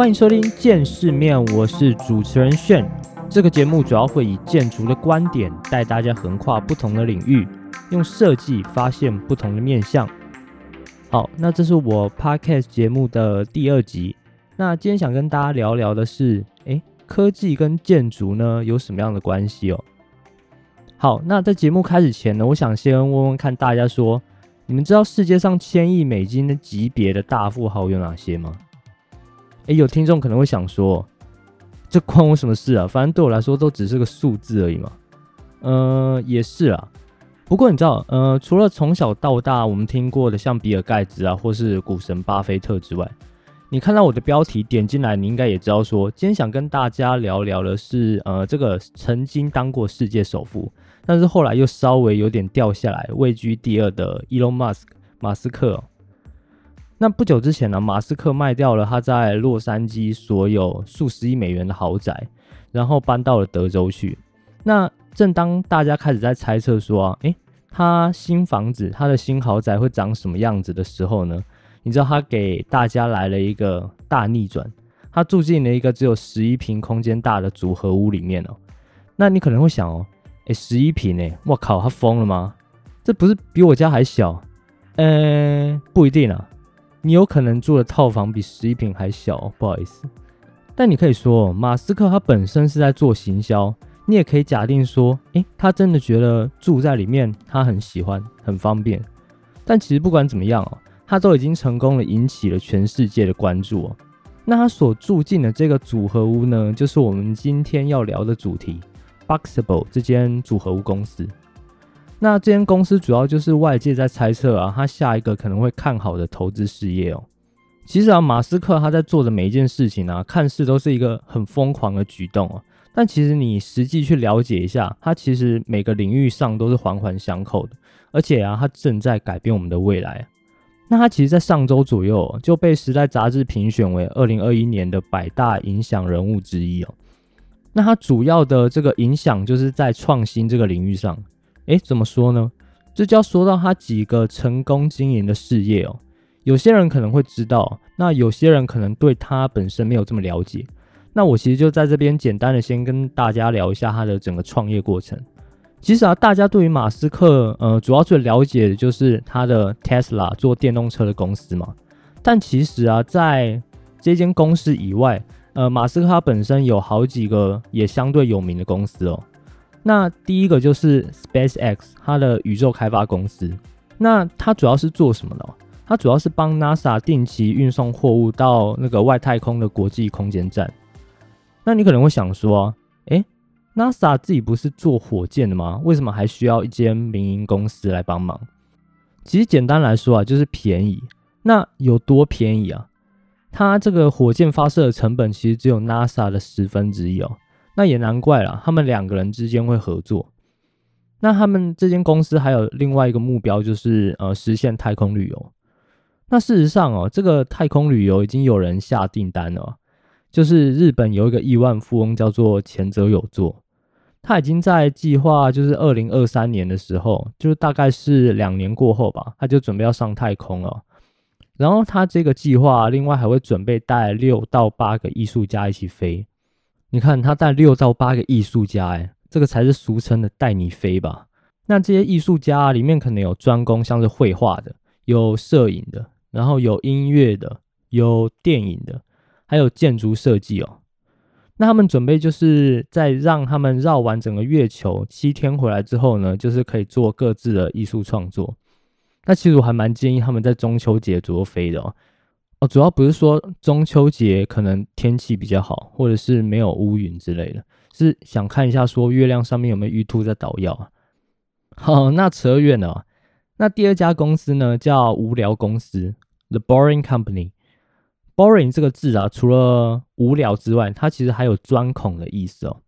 欢迎收听《见世面》，我是主持人炫。这个节目主要会以建筑的观点带大家横跨不同的领域，用设计发现不同的面向。好，那这是我 podcast 节目的第二集。那今天想跟大家聊聊的是，诶，科技跟建筑呢有什么样的关系哦？好，那在节目开始前呢，我想先问问看大家说，你们知道世界上千亿美金的级别的大富豪有哪些吗？诶，有听众可能会想说，这关我什么事啊？反正对我来说都只是个数字而已嘛。呃，也是啊。不过你知道，呃，除了从小到大我们听过的像比尔盖茨啊，或是股神巴菲特之外，你看到我的标题点进来，你应该也知道说，今天想跟大家聊聊的是，呃，这个曾经当过世界首富，但是后来又稍微有点掉下来，位居第二的 Elon Musk 马斯克。那不久之前呢，马斯克卖掉了他在洛杉矶所有数十亿美元的豪宅，然后搬到了德州去。那正当大家开始在猜测说啊，诶，他新房子、他的新豪宅会长什么样子的时候呢？你知道他给大家来了一个大逆转，他住进了一个只有十一平空间大的组合屋里面哦。那你可能会想哦，哎，十一平哎，我靠，他疯了吗？这不是比我家还小？呃，不一定啊，你有可能住的套房比十一平还小，不好意思。但你可以说，马斯克他本身是在做行销，你也可以假定说，诶，他真的觉得住在里面他很喜欢，很方便。但其实不管怎么样哦。他都已经成功了，引起了全世界的关注哦。那他所住进的这个组合屋呢，就是我们今天要聊的主题，Boxable 这间组合屋公司。那这间公司主要就是外界在猜测啊，他下一个可能会看好的投资事业哦。其实啊，马斯克他在做的每一件事情啊，看似都是一个很疯狂的举动哦。但其实你实际去了解一下，他其实每个领域上都是环环相扣的，而且啊，他正在改变我们的未来。那他其实，在上周左右就被《时代》杂志评选为二零二一年的百大影响人物之一哦。那他主要的这个影响，就是在创新这个领域上。诶，怎么说呢？这就要说到他几个成功经营的事业哦。有些人可能会知道，那有些人可能对他本身没有这么了解。那我其实就在这边简单的先跟大家聊一下他的整个创业过程。其实啊，大家对于马斯克，呃，主要最了解的就是他的 Tesla 做电动车的公司嘛。但其实啊，在这间公司以外，呃，马斯克他本身有好几个也相对有名的公司哦。那第一个就是 SpaceX，它的宇宙开发公司。那它主要是做什么的？它主要是帮 NASA 定期运送货物到那个外太空的国际空间站。那你可能会想说，诶，NASA 自己不是做火箭的吗？为什么还需要一间民营公司来帮忙？其实简单来说啊，就是便宜。那有多便宜啊？它这个火箭发射的成本其实只有 NASA 的十分之一哦。那也难怪了，他们两个人之间会合作。那他们这间公司还有另外一个目标，就是呃实现太空旅游。那事实上哦，这个太空旅游已经有人下订单了。就是日本有一个亿万富翁叫做前泽有作，他已经在计划，就是二零二三年的时候，就是大概是两年过后吧，他就准备要上太空了。然后他这个计划，另外还会准备带六到八个艺术家一起飞。你看他带六到八个艺术家，哎，这个才是俗称的带你飞吧？那这些艺术家里面可能有专攻像是绘画的，有摄影的，然后有音乐的，有电影的。还有建筑设计哦，那他们准备就是在让他们绕完整个月球七天回来之后呢，就是可以做各自的艺术创作。那其实我还蛮建议他们在中秋节左右飞的哦。哦，主要不是说中秋节可能天气比较好，或者是没有乌云之类的，是想看一下说月亮上面有没有玉兔在捣药啊。好，那扯远了。那第二家公司呢，叫无聊公司，The Boring Company。Boring 这个字啊，除了无聊之外，它其实还有钻孔的意思哦。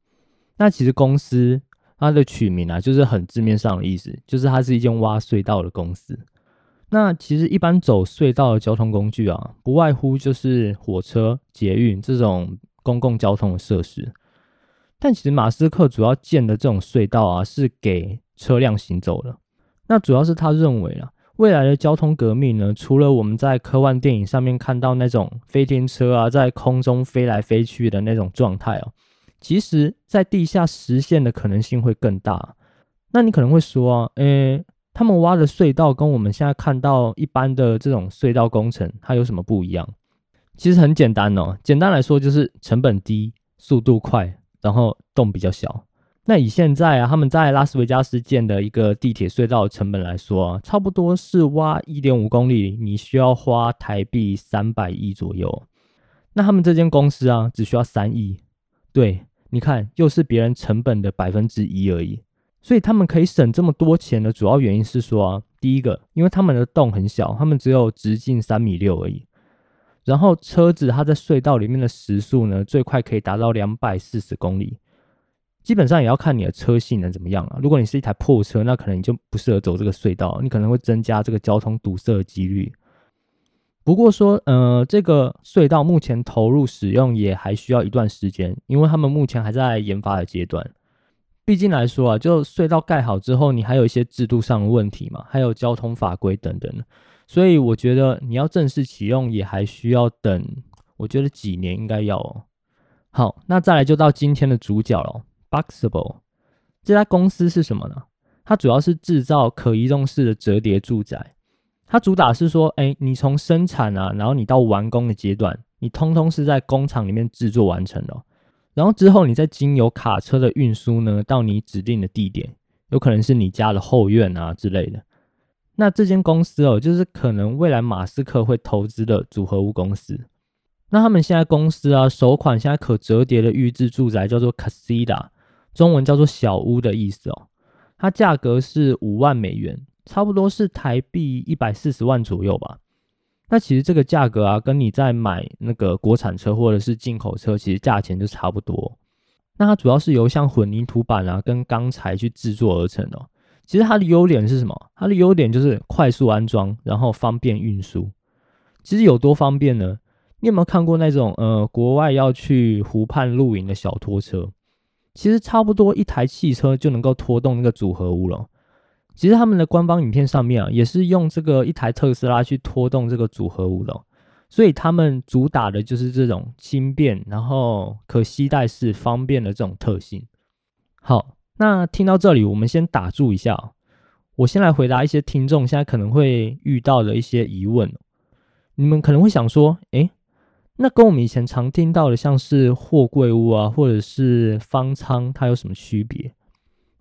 那其实公司它的取名啊，就是很字面上的意思，就是它是一间挖隧道的公司。那其实一般走隧道的交通工具啊，不外乎就是火车、捷运这种公共交通的设施。但其实马斯克主要建的这种隧道啊，是给车辆行走的。那主要是他认为啊，未来的交通革命呢，除了我们在科幻电影上面看到那种飞天车啊，在空中飞来飞去的那种状态哦，其实在地下实现的可能性会更大。那你可能会说啊，诶，他们挖的隧道跟我们现在看到一般的这种隧道工程，它有什么不一样？其实很简单哦，简单来说就是成本低、速度快，然后洞比较小。那以现在啊，他们在拉斯维加斯建的一个地铁隧道成本来说，差不多是挖一点五公里，你需要花台币三百亿左右。那他们这间公司啊，只需要三亿。对，你看，又是别人成本的百分之一而已。所以他们可以省这么多钱的主要原因是说啊，第一个，因为他们的洞很小，他们只有直径三米六而已。然后车子它在隧道里面的时速呢，最快可以达到两百四十公里。基本上也要看你的车性能怎么样啊。如果你是一台破车，那可能你就不适合走这个隧道，你可能会增加这个交通堵塞的几率。不过说，呃，这个隧道目前投入使用也还需要一段时间，因为他们目前还在研发的阶段。毕竟来说啊，就隧道盖好之后，你还有一些制度上的问题嘛，还有交通法规等等所以我觉得你要正式启用也还需要等，我觉得几年应该要。哦。好，那再来就到今天的主角了。Boxable 这家公司是什么呢？它主要是制造可移动式的折叠住宅。它主打是说，哎，你从生产啊，然后你到完工的阶段，你通通是在工厂里面制作完成的。然后之后你再经由卡车的运输呢，到你指定的地点，有可能是你家的后院啊之类的。那这间公司哦，就是可能未来马斯克会投资的组合屋公司。那他们现在公司啊，首款现在可折叠的预制住宅叫做 Casida。中文叫做小屋的意思哦，它价格是五万美元，差不多是台币一百四十万左右吧。那其实这个价格啊，跟你在买那个国产车或者是进口车，其实价钱就差不多。那它主要是由像混凝土板啊跟钢材去制作而成的。其实它的优点是什么？它的优点就是快速安装，然后方便运输。其实有多方便呢？你有没有看过那种呃国外要去湖畔露营的小拖车？其实差不多一台汽车就能够拖动那个组合屋了。其实他们的官方影片上面啊，也是用这个一台特斯拉去拖动这个组合屋的。所以他们主打的就是这种轻便，然后可携带式、方便的这种特性。好，那听到这里，我们先打住一下。我先来回答一些听众现在可能会遇到的一些疑问。你们可能会想说，诶，那跟我们以前常听到的，像是货柜屋啊，或者是方舱，它有什么区别？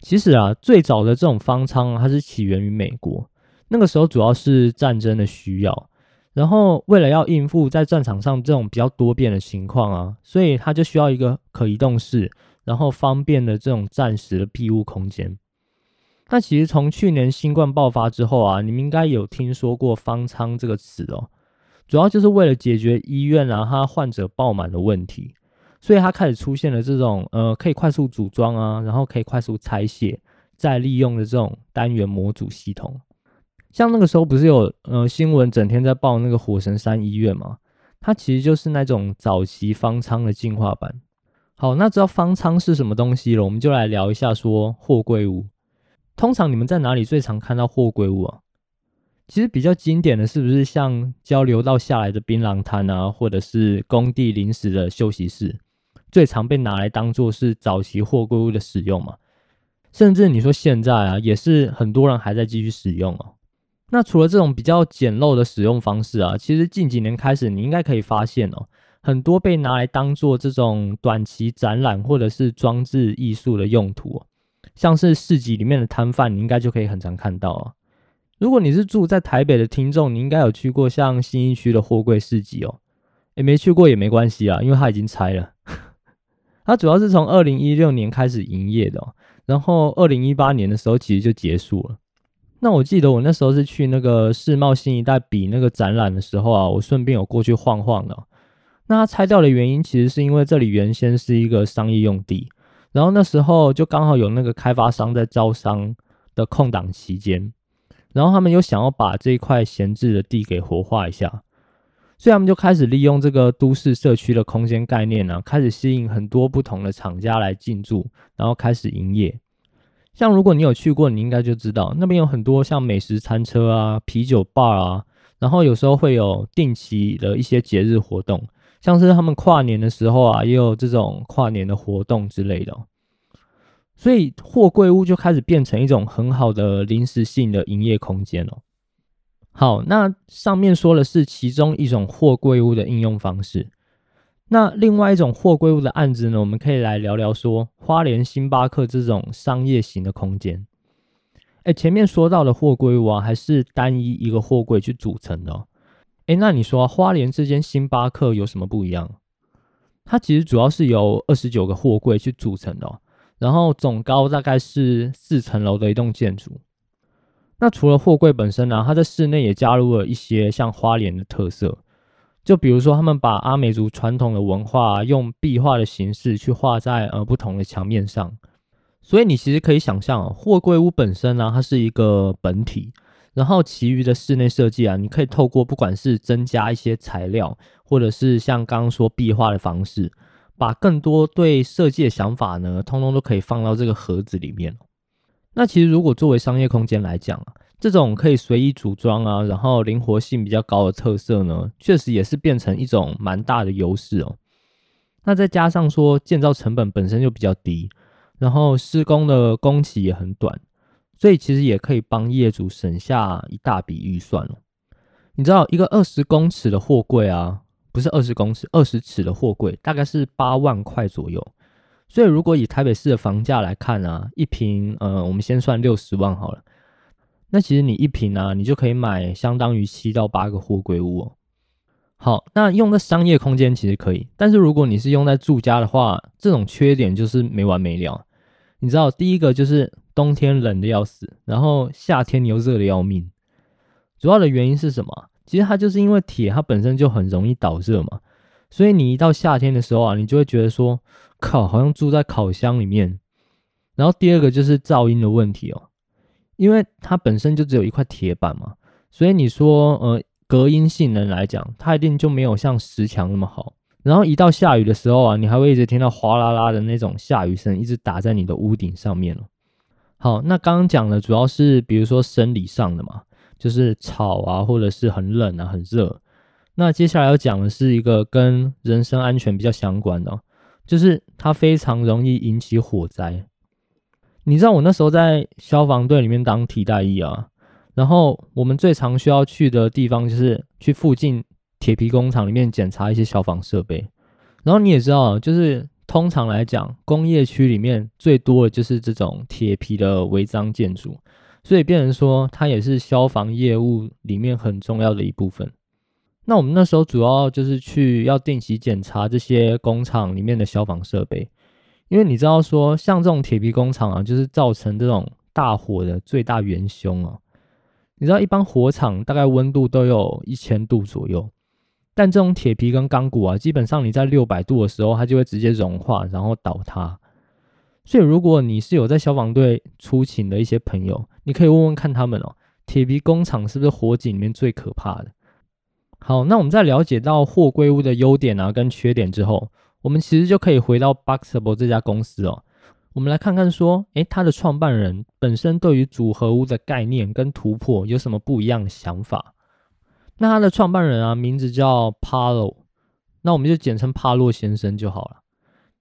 其实啊，最早的这种方舱，它是起源于美国。那个时候主要是战争的需要，然后为了要应付在战场上这种比较多变的情况啊，所以它就需要一个可移动式，然后方便的这种暂时的庇护空间。那其实从去年新冠爆发之后啊，你们应该有听说过方舱这个词哦。主要就是为了解决医院啊，它患者爆满的问题，所以它开始出现了这种呃可以快速组装啊，然后可以快速拆卸再利用的这种单元模组系统。像那个时候不是有呃新闻整天在报那个火神山医院吗？它其实就是那种早期方舱的进化版。好，那知道方舱是什么东西了，我们就来聊一下说货柜屋。通常你们在哪里最常看到货柜屋啊？其实比较经典的是不是像交流道下来的槟榔摊啊，或者是工地临时的休息室，最常被拿来当做是早期货柜屋的使用嘛？甚至你说现在啊，也是很多人还在继续使用哦。那除了这种比较简陋的使用方式啊，其实近几年开始，你应该可以发现哦，很多被拿来当做这种短期展览或者是装置艺术的用途，像是市集里面的摊贩，你应该就可以很常看到啊。如果你是住在台北的听众，你应该有去过像新一区的货柜市集哦。诶，没去过也没关系啊，因为它已经拆了。它主要是从二零一六年开始营业的，然后二零一八年的时候其实就结束了。那我记得我那时候是去那个世贸新一代比那个展览的时候啊，我顺便有过去晃晃的。那它拆掉的原因其实是因为这里原先是一个商业用地，然后那时候就刚好有那个开发商在招商的空档期间。然后他们又想要把这一块闲置的地给活化一下，所以他们就开始利用这个都市社区的空间概念呢，开始吸引很多不同的厂家来进驻，然后开始营业。像如果你有去过，你应该就知道那边有很多像美食餐车啊、啤酒 bar 啊，然后有时候会有定期的一些节日活动，像是他们跨年的时候啊，也有这种跨年的活动之类的。所以货柜屋就开始变成一种很好的临时性的营业空间了。好，那上面说的是其中一种货柜屋的应用方式。那另外一种货柜屋的案子呢，我们可以来聊聊说花莲星巴克这种商业型的空间。哎，前面说到的货柜屋啊，还是单一一个货柜去组成的。哦哎，那你说花莲这间星巴克有什么不一样？它其实主要是由二十九个货柜去组成的，然后总高大概是四层楼的一栋建筑。那除了货柜本身呢，它在室内也加入了一些像花莲的特色。就比如说，他们把阿美族传统的文化用壁画的形式去画在呃不同的墙面上，所以你其实可以想象，货柜屋本身呢，它是一个本体，然后其余的室内设计啊，你可以透过不管是增加一些材料，或者是像刚刚说壁画的方式，把更多对设计的想法呢，通通都可以放到这个盒子里面。那其实如果作为商业空间来讲啊。这种可以随意组装啊，然后灵活性比较高的特色呢，确实也是变成一种蛮大的优势哦。那再加上说建造成本本身就比较低，然后施工的工期也很短，所以其实也可以帮业主省下一大笔预算了。你知道一个二十公尺的货柜啊，不是二十公尺，二十尺的货柜大概是八万块左右。所以如果以台北市的房价来看啊，一平呃，我们先算六十万好了。那其实你一瓶啊，你就可以买相当于七到八个货柜屋哦。好，那用在商业空间其实可以，但是如果你是用在住家的话，这种缺点就是没完没了。你知道，第一个就是冬天冷的要死，然后夏天你又热的要命。主要的原因是什么？其实它就是因为铁它本身就很容易导热嘛，所以你一到夏天的时候啊，你就会觉得说，靠，好像住在烤箱里面。然后第二个就是噪音的问题哦。因为它本身就只有一块铁板嘛，所以你说呃隔音性能来讲，它一定就没有像石墙那么好。然后一到下雨的时候啊，你还会一直听到哗啦啦的那种下雨声，一直打在你的屋顶上面了。好，那刚刚讲的主要是比如说生理上的嘛，就是吵啊，或者是很冷啊、很热。那接下来要讲的是一个跟人身安全比较相关的，就是它非常容易引起火灾。你知道我那时候在消防队里面当替代役啊，然后我们最常需要去的地方就是去附近铁皮工厂里面检查一些消防设备。然后你也知道，就是通常来讲，工业区里面最多的就是这种铁皮的违章建筑，所以变成说它也是消防业务里面很重要的一部分。那我们那时候主要就是去要定期检查这些工厂里面的消防设备。因为你知道说，像这种铁皮工厂啊，就是造成这种大火的最大元凶啊。你知道，一般火场大概温度都有一千度左右，但这种铁皮跟钢骨啊，基本上你在六百度的时候，它就会直接融化，然后倒塌。所以，如果你是有在消防队出勤的一些朋友，你可以问问看他们哦，铁皮工厂是不是火警里面最可怕的？好，那我们在了解到货柜屋的优点啊跟缺点之后。我们其实就可以回到 Boxable 这家公司哦，我们来看看说，诶，他的创办人本身对于组合屋的概念跟突破有什么不一样的想法？那他的创办人啊，名字叫帕洛，那我们就简称帕洛先生就好了。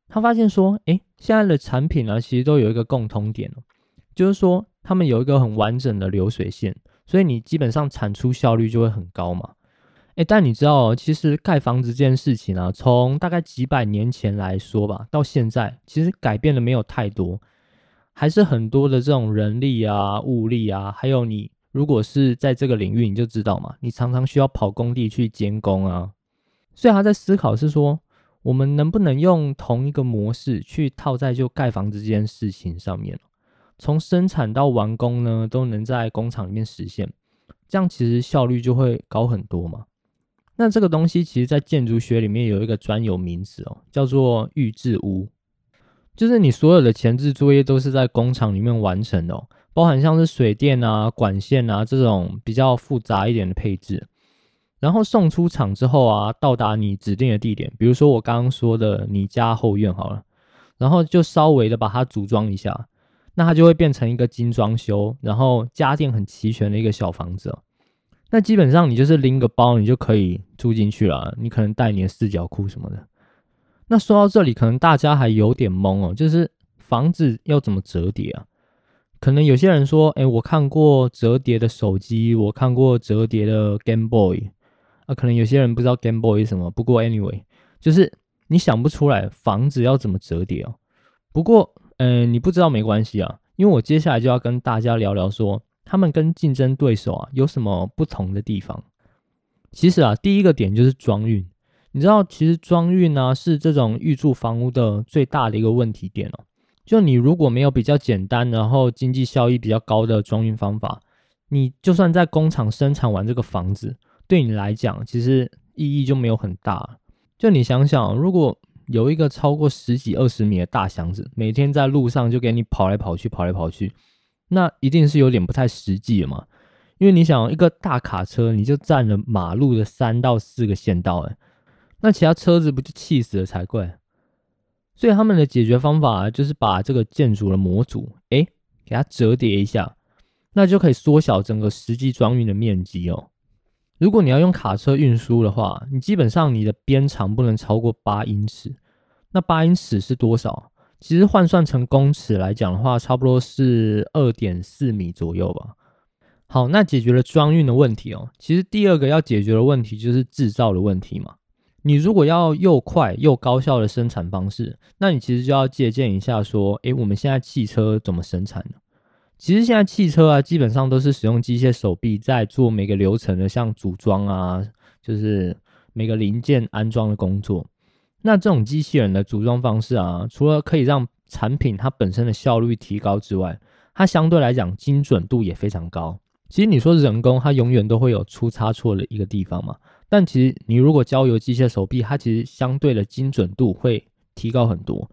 他发现说，诶，现在的产品呢，其实都有一个共通点哦，就是说他们有一个很完整的流水线，所以你基本上产出效率就会很高嘛。哎，但你知道，其实盖房子这件事情啊，从大概几百年前来说吧，到现在其实改变的没有太多，还是很多的这种人力啊、物力啊，还有你如果是在这个领域，你就知道嘛，你常常需要跑工地去监工啊。所以他在思考是说，我们能不能用同一个模式去套在就盖房子这件事情上面，从生产到完工呢，都能在工厂里面实现，这样其实效率就会高很多嘛。那这个东西其实，在建筑学里面有一个专有名词哦，叫做预制屋，就是你所有的前置作业都是在工厂里面完成的，包含像是水电啊、管线啊这种比较复杂一点的配置，然后送出厂之后啊，到达你指定的地点，比如说我刚刚说的你家后院好了，然后就稍微的把它组装一下，那它就会变成一个精装修，然后家电很齐全的一个小房子。那基本上你就是拎个包，你就可以住进去了。你可能带你的四角裤什么的。那说到这里，可能大家还有点懵哦，就是房子要怎么折叠啊？可能有些人说，哎，我看过折叠的手机，我看过折叠的 Game Boy。啊，可能有些人不知道 Game Boy 是什么。不过 Anyway，就是你想不出来房子要怎么折叠哦。不过，嗯，你不知道没关系啊，因为我接下来就要跟大家聊聊说。他们跟竞争对手啊有什么不同的地方？其实啊，第一个点就是装运。你知道，其实装运呢是这种预住房屋的最大的一个问题点哦。就你如果没有比较简单，然后经济效益比较高的装运方法，你就算在工厂生产完这个房子，对你来讲其实意义就没有很大。就你想想，如果有一个超过十几二十米的大箱子，每天在路上就给你跑来跑去，跑来跑去。那一定是有点不太实际了嘛，因为你想一个大卡车，你就占了马路的三到四个线道，哎，那其他车子不就气死了才怪。所以他们的解决方法就是把这个建筑的模组，哎，给它折叠一下，那就可以缩小整个实际装运的面积哦。如果你要用卡车运输的话，你基本上你的边长不能超过八英尺，那八英尺是多少？其实换算成公尺来讲的话，差不多是二点四米左右吧。好，那解决了装运的问题哦。其实第二个要解决的问题就是制造的问题嘛。你如果要又快又高效的生产方式，那你其实就要借鉴一下说，诶，我们现在汽车怎么生产呢？其实现在汽车啊，基本上都是使用机械手臂在做每个流程的，像组装啊，就是每个零件安装的工作。那这种机器人的组装方式啊，除了可以让产品它本身的效率提高之外，它相对来讲精准度也非常高。其实你说人工，它永远都会有出差错的一个地方嘛。但其实你如果交由机械手臂，它其实相对的精准度会提高很多。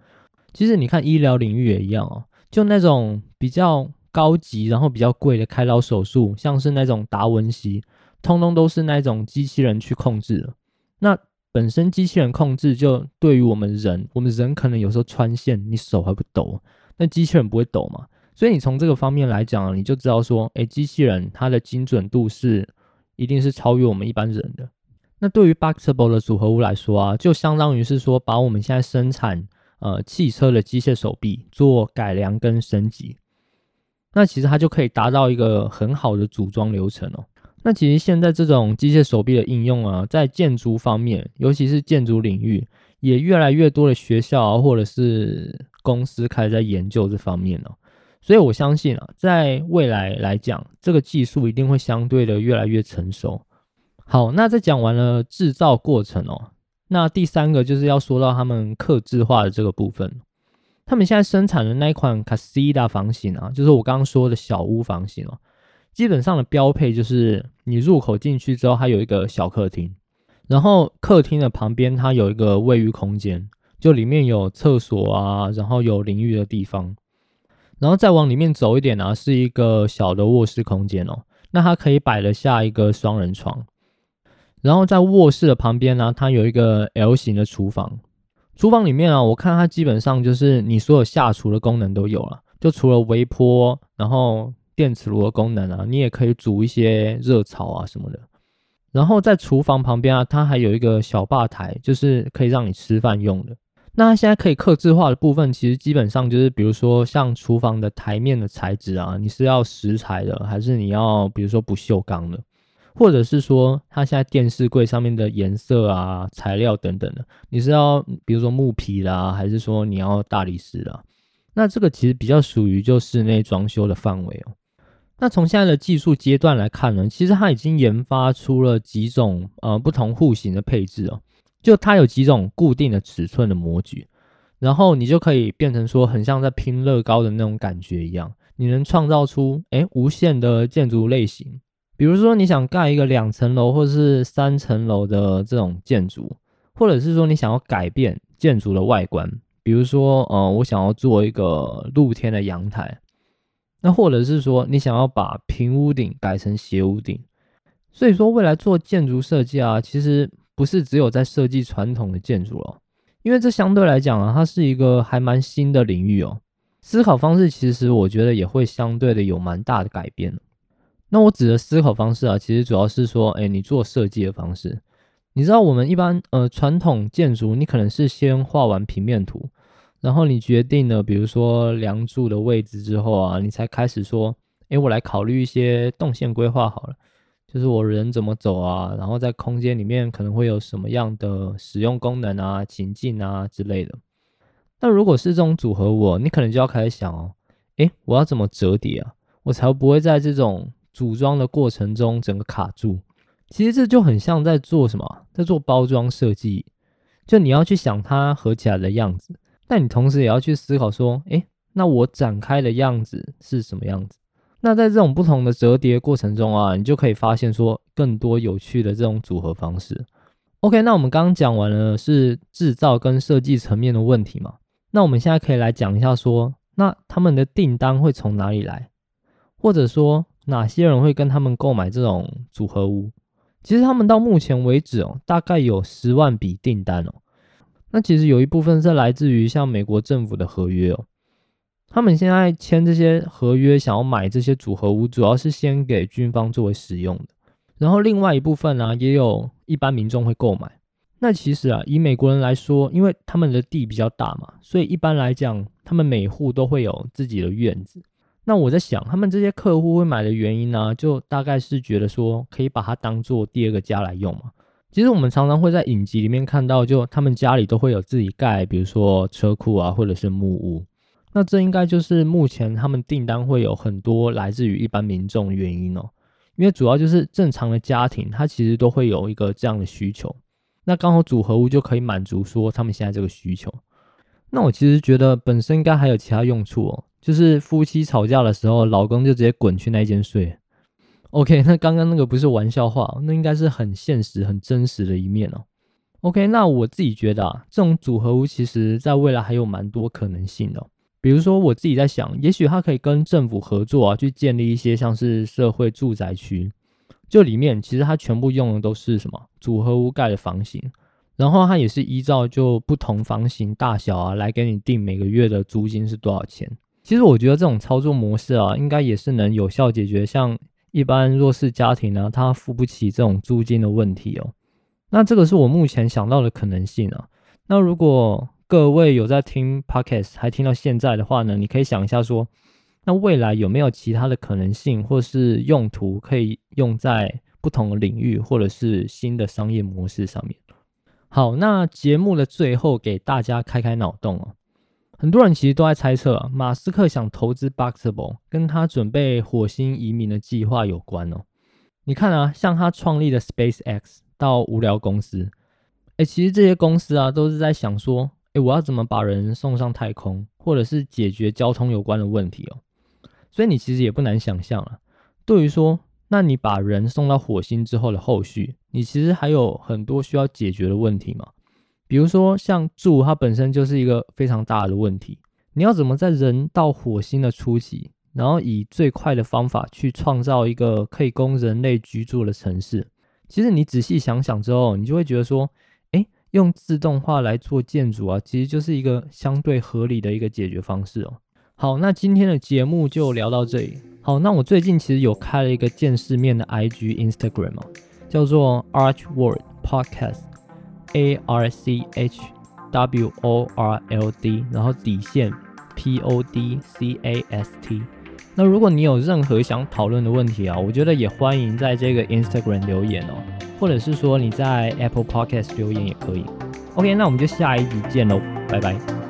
其实你看医疗领域也一样哦，就那种比较高级然后比较贵的开刀手术，像是那种达文西，通通都是那种机器人去控制的。那本身机器人控制就对于我们人，我们人可能有时候穿线，你手还不抖，那机器人不会抖嘛？所以你从这个方面来讲，你就知道说，哎，机器人它的精准度是一定是超越我们一般人的。那对于 Boxable 的组合屋来说啊，就相当于是说把我们现在生产呃汽车的机械手臂做改良跟升级，那其实它就可以达到一个很好的组装流程哦。那其实现在这种机械手臂的应用啊，在建筑方面，尤其是建筑领域，也越来越多的学校，或者是公司开始在研究这方面了。所以我相信啊，在未来来讲，这个技术一定会相对的越来越成熟。好，那在讲完了制造过程哦，那第三个就是要说到他们刻字化的这个部分。他们现在生产的那一款卡西达房型啊，就是我刚刚说的小屋房型哦。基本上的标配就是你入口进去之后，它有一个小客厅，然后客厅的旁边它有一个卫浴空间，就里面有厕所啊，然后有淋浴的地方，然后再往里面走一点呢，是一个小的卧室空间哦。那它可以摆得下一个双人床，然后在卧室的旁边呢，它有一个 L 型的厨房。厨房里面啊，我看它基本上就是你所有下厨的功能都有了，就除了微波，然后。电磁炉的功能啊，你也可以煮一些热炒啊什么的。然后在厨房旁边啊，它还有一个小吧台，就是可以让你吃饭用的。那它现在可以刻制化的部分，其实基本上就是，比如说像厨房的台面的材质啊，你是要石材的，还是你要比如说不锈钢的，或者是说它现在电视柜上面的颜色啊、材料等等的，你是要比如说木皮啦，还是说你要大理石啦？那这个其实比较属于就室内装修的范围哦。那从现在的技术阶段来看呢，其实它已经研发出了几种呃不同户型的配置哦，就它有几种固定的尺寸的模具，然后你就可以变成说很像在拼乐高的那种感觉一样，你能创造出哎无限的建筑类型，比如说你想盖一个两层楼或者是三层楼的这种建筑，或者是说你想要改变建筑的外观，比如说呃我想要做一个露天的阳台。那或者是说，你想要把平屋顶改成斜屋顶，所以说未来做建筑设计啊，其实不是只有在设计传统的建筑哦，因为这相对来讲啊，它是一个还蛮新的领域哦。思考方式其实我觉得也会相对的有蛮大的改变。那我指的思考方式啊，其实主要是说，哎，你做设计的方式。你知道我们一般呃传统建筑，你可能是先画完平面图，然后你决定了比如说梁柱的位置之后啊，你才开始说，哎，我来考虑一些动线规划好了，就是我人怎么走啊，然后在空间里面可能会有什么样的使用功能啊、情境啊之类的。那如果是这种组合我，你可能就要开始想哦，哎，我要怎么折叠啊，我才不会在这种组装的过程中整个卡住。其实这就很像在做什么，在做包装设计。就你要去想它合起来的样子，但你同时也要去思考说，诶，那我展开的样子是什么样子？那在这种不同的折叠过程中啊，你就可以发现说更多有趣的这种组合方式。OK，那我们刚刚讲完了是制造跟设计层面的问题嘛？那我们现在可以来讲一下说，那他们的订单会从哪里来，或者说哪些人会跟他们购买这种组合屋？其实他们到目前为止哦，大概有十万笔订单哦。那其实有一部分是来自于像美国政府的合约哦。他们现在签这些合约，想要买这些组合屋，主要是先给军方作为使用的。然后另外一部分呢，也有一般民众会购买。那其实啊，以美国人来说，因为他们的地比较大嘛，所以一般来讲，他们每户都会有自己的院子。那我在想，他们这些客户会买的原因呢，就大概是觉得说可以把它当做第二个家来用嘛。其实我们常常会在影集里面看到，就他们家里都会有自己盖，比如说车库啊，或者是木屋。那这应该就是目前他们订单会有很多来自于一般民众原因哦。因为主要就是正常的家庭，它其实都会有一个这样的需求。那刚好组合屋就可以满足说他们现在这个需求。那我其实觉得本身应该还有其他用处哦。就是夫妻吵架的时候，老公就直接滚去那间睡。OK，那刚刚那个不是玩笑话，那应该是很现实、很真实的一面哦。OK，那我自己觉得啊，这种组合屋其实在未来还有蛮多可能性的。比如说，我自己在想，也许它可以跟政府合作啊，去建立一些像是社会住宅区，就里面其实它全部用的都是什么组合屋盖的房型，然后它也是依照就不同房型大小啊，来给你定每个月的租金是多少钱。其实我觉得这种操作模式啊，应该也是能有效解决像一般弱势家庭呢，他付不起这种租金的问题哦。那这个是我目前想到的可能性啊。那如果各位有在听 podcast 还听到现在的话呢，你可以想一下说，那未来有没有其他的可能性或是用途可以用在不同的领域或者是新的商业模式上面？好，那节目的最后给大家开开脑洞哦。很多人其实都在猜测，马斯克想投资 Boxable，跟他准备火星移民的计划有关哦。你看啊，像他创立的 SpaceX 到无聊公司，哎，其实这些公司啊，都是在想说，哎，我要怎么把人送上太空，或者是解决交通有关的问题哦。所以你其实也不难想象了，对于说，那你把人送到火星之后的后续，你其实还有很多需要解决的问题嘛。比如说，像住，它本身就是一个非常大的问题。你要怎么在人到火星的初期，然后以最快的方法去创造一个可以供人类居住的城市？其实你仔细想想之后，你就会觉得说，哎，用自动化来做建筑啊，其实就是一个相对合理的一个解决方式哦。好，那今天的节目就聊到这里。好，那我最近其实有开了一个见世面的 IG Instagram，叫做 Archworld Podcast。A R C H W O R L D，然后底线 P O D C A S T。那如果你有任何想讨论的问题啊，我觉得也欢迎在这个 Instagram 留言哦，或者是说你在 Apple Podcast 留言也可以。OK，那我们就下一集见喽，拜拜。